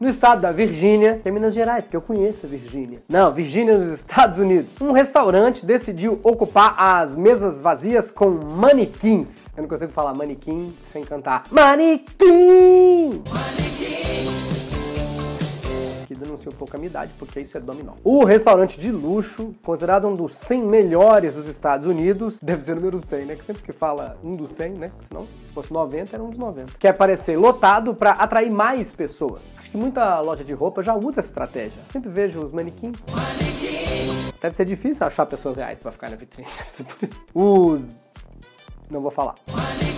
No estado da Virgínia, que é Minas Gerais, porque eu conheço a Virgínia. Não, Virgínia nos Estados Unidos. Um restaurante decidiu ocupar as mesas vazias com manequins. Eu não consigo falar manequim sem cantar. Manequim! que denuncia um pouco a minha idade, porque isso é dominó. O restaurante de luxo, considerado um dos 100 melhores dos Estados Unidos, deve ser o número 100, né? Que sempre que fala um dos 100, né? Se fosse 90, era um dos 90. Quer parecer lotado para atrair mais pessoas. Acho que muita loja de roupa já usa essa estratégia. Sempre vejo os manequins. Manequim. Deve ser difícil achar pessoas reais para ficar na vitrine. Deve ser por isso. Os. Não vou falar. Manequim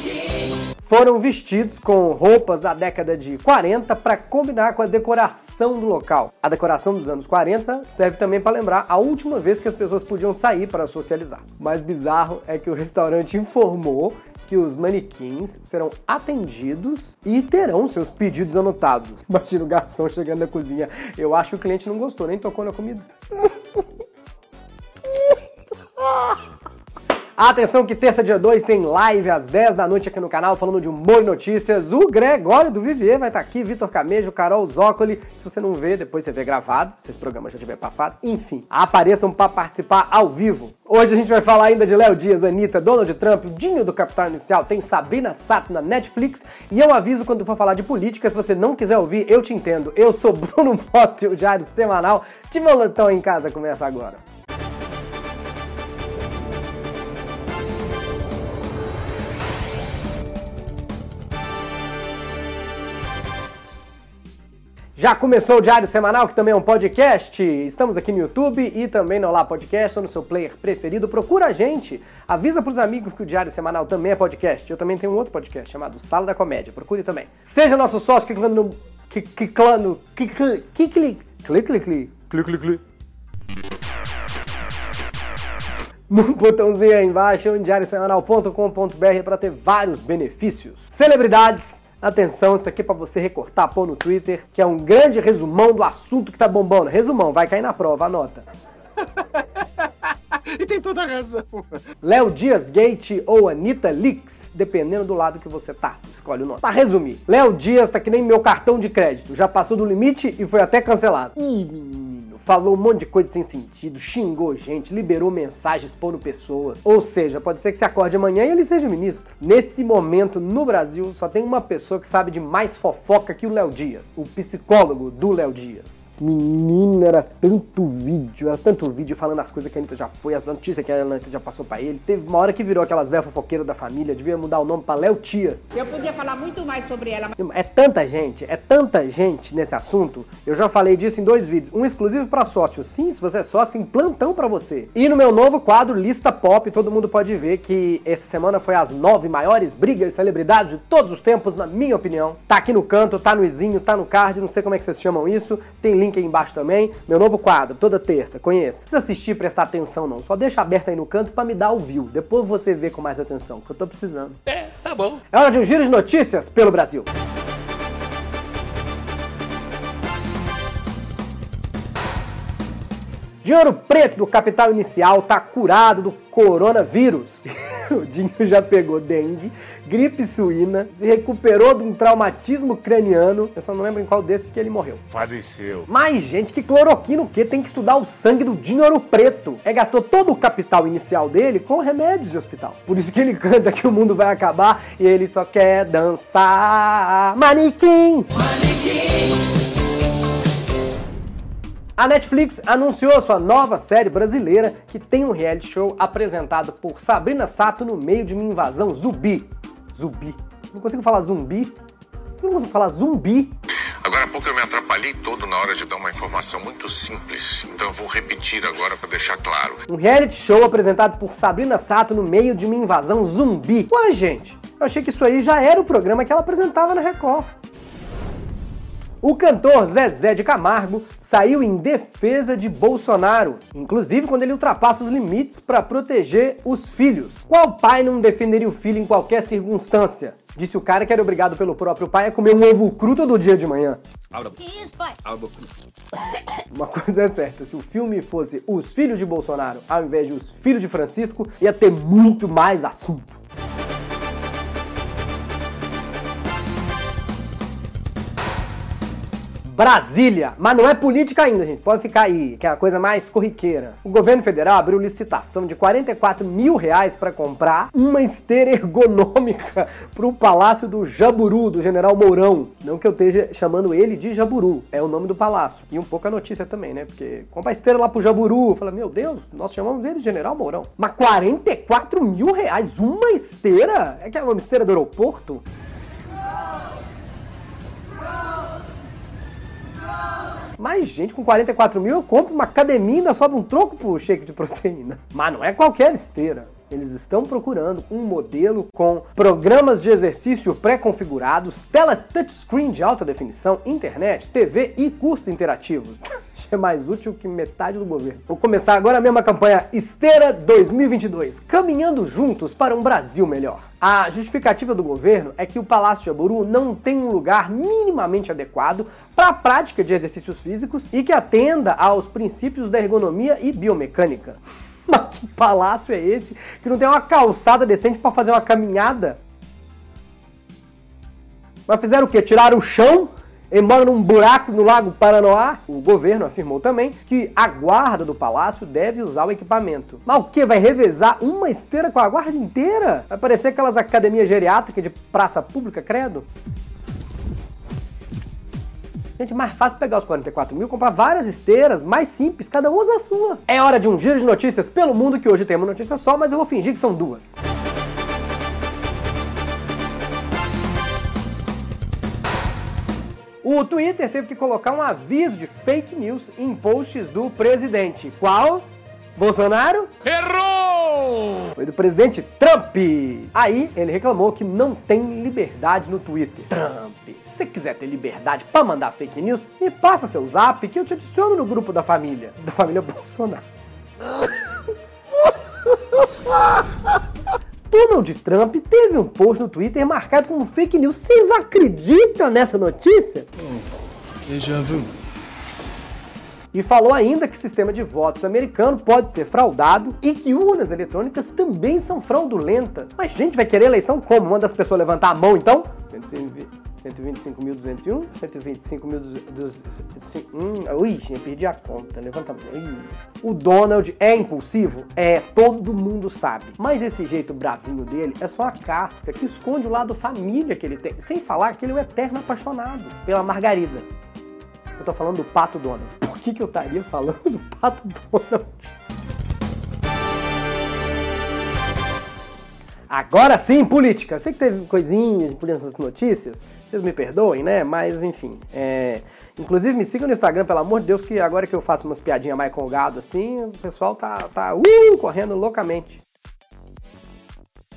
foram vestidos com roupas da década de 40 para combinar com a decoração do local. A decoração dos anos 40 serve também para lembrar a última vez que as pessoas podiam sair para socializar. O mais bizarro é que o restaurante informou que os manequins serão atendidos e terão seus pedidos anotados. Imagina o garçom chegando na cozinha. Eu acho que o cliente não gostou, nem tocou na comida. Atenção que terça dia 2 tem live às 10 da noite aqui no canal falando de humor e notícias. O Gregório do Vivier vai estar tá aqui, Vitor Camejo, Carol Zócoli. Se você não vê, depois você vê gravado, se esse programa já tiver passado. Enfim, apareçam para participar ao vivo. Hoje a gente vai falar ainda de Léo Dias, Anitta, Donald Trump, Dinho do Capital Inicial, tem Sabrina Sato na Netflix. E eu aviso quando for falar de política, se você não quiser ouvir, eu te entendo. Eu sou Bruno Mota e o Diário Semanal de Molotão em Casa começa agora. Já começou o Diário Semanal, que também é um podcast. Estamos aqui no YouTube e também no Olá Podcast, ou no seu player preferido. Procura a gente. Avisa pros amigos que o Diário Semanal também é podcast. Eu também tenho um outro podcast chamado Sala da Comédia. Procure também. Seja nosso sócio clicando no... Clicando... Clic, clic, clic, clic, clic, clic, clic. No botãozinho aí embaixo, diariosemanal.com.br para ter vários benefícios. Celebridades Atenção, isso aqui é para você recortar, pôr no Twitter, que é um grande resumão do assunto que tá bombando. Resumão, vai cair na prova, anota. e tem toda a razão. Léo Dias Gate ou Anitta Leaks, dependendo do lado que você tá. Escolhe o nome. Pra resumir, Léo Dias tá que nem meu cartão de crédito. Já passou do limite e foi até cancelado. Ih, menino falou um monte de coisa sem sentido, xingou gente, liberou mensagens expondo pessoas. Ou seja, pode ser que se acorde amanhã e ele seja ministro. Nesse momento, no Brasil, só tem uma pessoa que sabe de mais fofoca que o Léo Dias, o psicólogo do Léo Dias. Menino, era tanto vídeo, era tanto vídeo falando as coisas que a Anitta já foi, as notícias que a Anitta já passou para ele. Teve uma hora que virou aquelas velhas fofoqueiras da família, devia mudar o nome pra Léo Tias. Eu podia falar muito mais sobre ela. É tanta gente, é tanta gente nesse assunto. Eu já falei disso em dois vídeos. Um exclusivo para sócio. Sim, se você é sócio, tem plantão para você. E no meu novo quadro, Lista Pop, todo mundo pode ver que essa semana foi as nove maiores brigas de celebridades de todos os tempos, na minha opinião. Tá aqui no canto, tá no izinho, tá no card, não sei como é que vocês chamam isso. Tem link link aí embaixo também. Meu novo quadro, toda terça, conheça. Não precisa assistir e prestar atenção não, só deixa aberto aí no canto para me dar o view. Depois você vê com mais atenção, que eu tô precisando. É, tá bom. É hora de um giro de notícias pelo Brasil. Dinheiro preto do capital inicial tá curado do coronavírus. o Dinho já pegou dengue, gripe suína, se recuperou de um traumatismo craniano. Eu só não lembro em qual desses que ele morreu. Faleceu. Mas, gente, que cloroquina o quê? Tem que estudar o sangue do Dinho Ouro Preto. É, gastou todo o capital inicial dele com remédios de hospital. Por isso que ele canta que o mundo vai acabar e ele só quer dançar. Manequim! Manequim! A Netflix anunciou sua nova série brasileira que tem um reality show apresentado por Sabrina Sato no meio de uma invasão zumbi. Zumbi. Não consigo falar zumbi. Não consigo falar zumbi. Agora há pouco eu me atrapalhei todo na hora de dar uma informação muito simples. Então eu vou repetir agora para deixar claro. Um reality show apresentado por Sabrina Sato no meio de uma invasão zumbi. Ué, gente, eu achei que isso aí já era o programa que ela apresentava na Record. O cantor Zezé de Camargo saiu em defesa de Bolsonaro, inclusive quando ele ultrapassa os limites para proteger os filhos. Qual pai não defenderia o filho em qualquer circunstância? Disse o cara que era obrigado pelo próprio pai a comer um ovo cru todo dia de manhã. Que isso, pai? Uma coisa é certa, se o filme fosse Os Filhos de Bolsonaro ao invés de Os Filhos de Francisco, ia ter muito mais assunto. Brasília. Mas não é política ainda, gente. Pode ficar aí, que é a coisa mais corriqueira. O governo federal abriu licitação de 44 mil reais para comprar uma esteira ergonômica para o Palácio do Jaburu, do General Mourão. Não que eu esteja chamando ele de Jaburu, é o nome do palácio. E um pouco a notícia também, né? Porque compra a esteira lá pro Jaburu. Fala, meu Deus, nós chamamos ele de General Mourão. Mas 44 mil reais, uma esteira? É que é uma esteira do aeroporto? Mas, gente, com 44 mil eu compro uma academia e ainda sobra um troco pro shake de proteína. Mas não é qualquer esteira. Eles estão procurando um modelo com programas de exercício pré-configurados, tela touchscreen de alta definição, internet, TV e cursos interativos. é mais útil que metade do governo. Vou começar agora mesmo a campanha Esteira 2022, caminhando juntos para um Brasil melhor. A justificativa do governo é que o Palácio de Jaburu não tem um lugar minimamente adequado para a prática de exercícios físicos e que atenda aos princípios da ergonomia e biomecânica. Mas que palácio é esse que não tem uma calçada decente para fazer uma caminhada? Mas fizeram o quê? Tiraram o chão ele mora num buraco no Lago Paranoá. O governo afirmou também que a guarda do palácio deve usar o equipamento. Mas o que? Vai revezar uma esteira com a guarda inteira? Vai parecer aquelas academias geriátricas de praça pública, credo? Gente, mais fácil pegar os 44 mil, comprar várias esteiras, mais simples, cada um usa a sua. É hora de um giro de notícias pelo mundo, que hoje tem uma notícia só, mas eu vou fingir que são duas. O Twitter teve que colocar um aviso de fake news em posts do presidente. Qual? Bolsonaro? Errou! Foi do presidente Trump. Aí ele reclamou que não tem liberdade no Twitter. Trump, se você quiser ter liberdade para mandar fake news, me passa seu zap que eu te adiciono no grupo da família. Da família Bolsonaro. Donald Trump teve um post no Twitter marcado como fake news. Vocês acreditam nessa notícia? Déjà vu. E falou ainda que o sistema de votos americano pode ser fraudado e que urnas eletrônicas também são fraudulentas. Mas, gente, vai querer eleição como? Manda as pessoas levantar a mão, então? 125.201, 125.201. Hum, ui, gente, perdi a conta. Levanta mão. O Donald é impulsivo? É, todo mundo sabe. Mas esse jeito bravinho dele é só a casca que esconde o lado família que ele tem. Sem falar que ele é um eterno apaixonado pela Margarida. Eu tô falando do Pato Donald. Por que, que eu estaria falando do Pato Donald? Agora sim, política. Eu sei que teve coisinhas de política nas notícias, vocês me perdoem, né? Mas enfim. É... Inclusive me sigam no Instagram, pelo amor de Deus, que agora que eu faço umas piadinhas mais com gado assim, o pessoal tá, tá uh, correndo loucamente.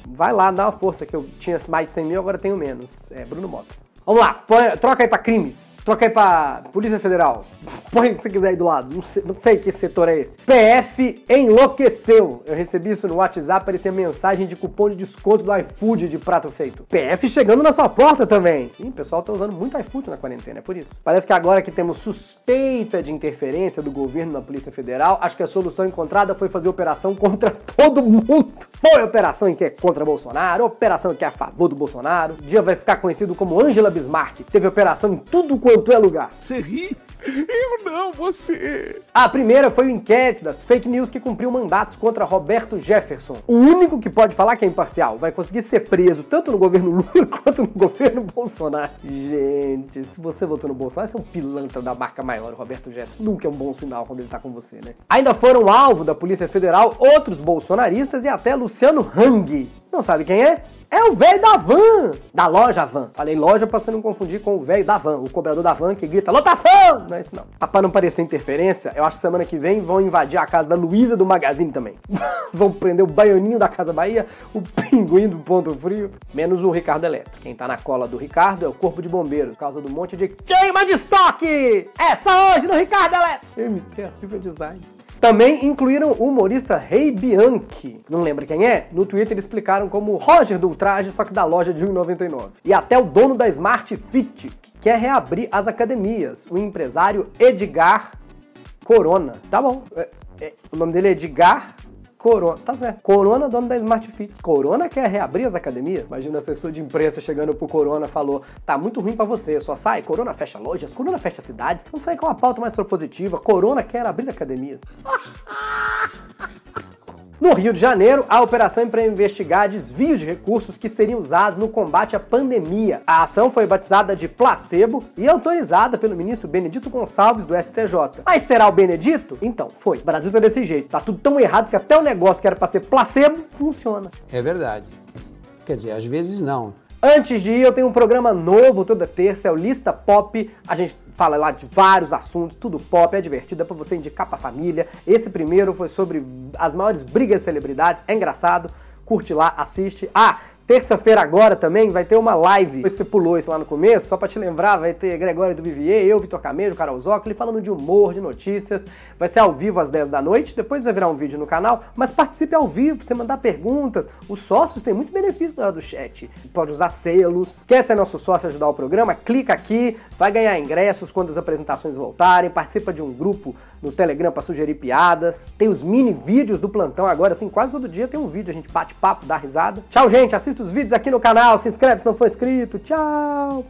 Vai lá, dá uma força, que eu tinha mais de 100 mil, agora tenho menos. É Bruno Mota. Vamos lá, troca aí pra crimes. Troca aí pra Polícia Federal. Põe o que você quiser aí do lado. Não sei, não sei que setor é esse. PF enlouqueceu. Eu recebi isso no WhatsApp, parecia mensagem de cupom de desconto do iFood de prato feito. PF chegando na sua porta também. Ih, o pessoal tá usando muito iFood na quarentena, é por isso. Parece que agora que temos suspeita de interferência do governo na Polícia Federal, acho que a solução encontrada foi fazer operação contra todo mundo. Foi operação em que é contra Bolsonaro, operação em que é a favor do Bolsonaro. O dia vai ficar conhecido como Angela Bismarck. Teve operação em tudo quanto é lugar. Você ri? Eu não, você. A primeira foi o inquérito das fake news que cumpriu mandatos contra Roberto Jefferson. O único que pode falar que é imparcial. Vai conseguir ser preso tanto no governo Lula quanto no governo Bolsonaro. Gente, se você votou no Bolsonaro, você é um pilantra da marca maior, Roberto Jefferson. Nunca é um bom sinal quando ele tá com você, né? Ainda foram alvo da Polícia Federal outros bolsonaristas e até Luciano Hang. Não sabe quem é? É o velho da van, da loja van. Falei loja pra você não confundir com o velho da van, o cobrador da van que grita lotação! Não é isso não. Ah, pra não parecer interferência, eu acho que semana que vem vão invadir a casa da Luísa do Magazine também. vão prender o baianinho da Casa Bahia, o pinguim do Ponto Frio, menos o Ricardo Eletro. Quem tá na cola do Ricardo é o Corpo de Bombeiros, por causa do monte de queima de estoque! Essa hoje no Ricardo Eletro! MT, a Silva Design. Também incluíram o humorista Rei Bianchi. Não lembra quem é? No Twitter explicaram como Roger do Ultraje, só que da loja de 1,99. E até o dono da Smart Fit, que quer reabrir as academias, o empresário Edgar Corona. Tá bom. É, é, o nome dele é Edgar Corona, tá certo. Corona, dono da Smart Fit. Corona quer reabrir as academias? Imagina o assessor de imprensa chegando pro Corona falou: tá muito ruim para você, só sai. Corona fecha lojas, Corona fecha cidades. Vamos sair com uma pauta mais propositiva. Corona quer abrir academias. No Rio de Janeiro, a operação é para investigar desvios de recursos que seriam usados no combate à pandemia. A ação foi batizada de placebo e autorizada pelo ministro Benedito Gonçalves do STJ. Mas será o Benedito? Então, foi. O Brasil tá desse jeito. Tá tudo tão errado que até o negócio que era para ser placebo funciona. É verdade. Quer dizer, às vezes não. Antes de ir, eu tenho um programa novo toda terça, é o Lista Pop. A gente fala lá de vários assuntos, tudo pop, é divertido, é pra você indicar pra família. Esse primeiro foi sobre as maiores brigas de celebridades, é engraçado. Curte lá, assiste. Ah, Terça-feira agora também vai ter uma live. Você pulou isso lá no começo, só pra te lembrar, vai ter Gregório do Vivier, eu, Vitor Camejo, Carol Zócoli, falando de humor, de notícias. Vai ser ao vivo às 10 da noite, depois vai virar um vídeo no canal, mas participe ao vivo, pra você mandar perguntas. Os sócios têm muito benefício na hora do chat. Pode usar selos. Quer ser nosso sócio e ajudar o programa? Clica aqui, vai ganhar ingressos quando as apresentações voltarem, participa de um grupo no Telegram para sugerir piadas. Tem os mini vídeos do plantão agora, assim, quase todo dia tem um vídeo, a gente bate papo, dá risada. Tchau, gente, assista os vídeos aqui no canal, se inscreve se não for inscrito. Tchau!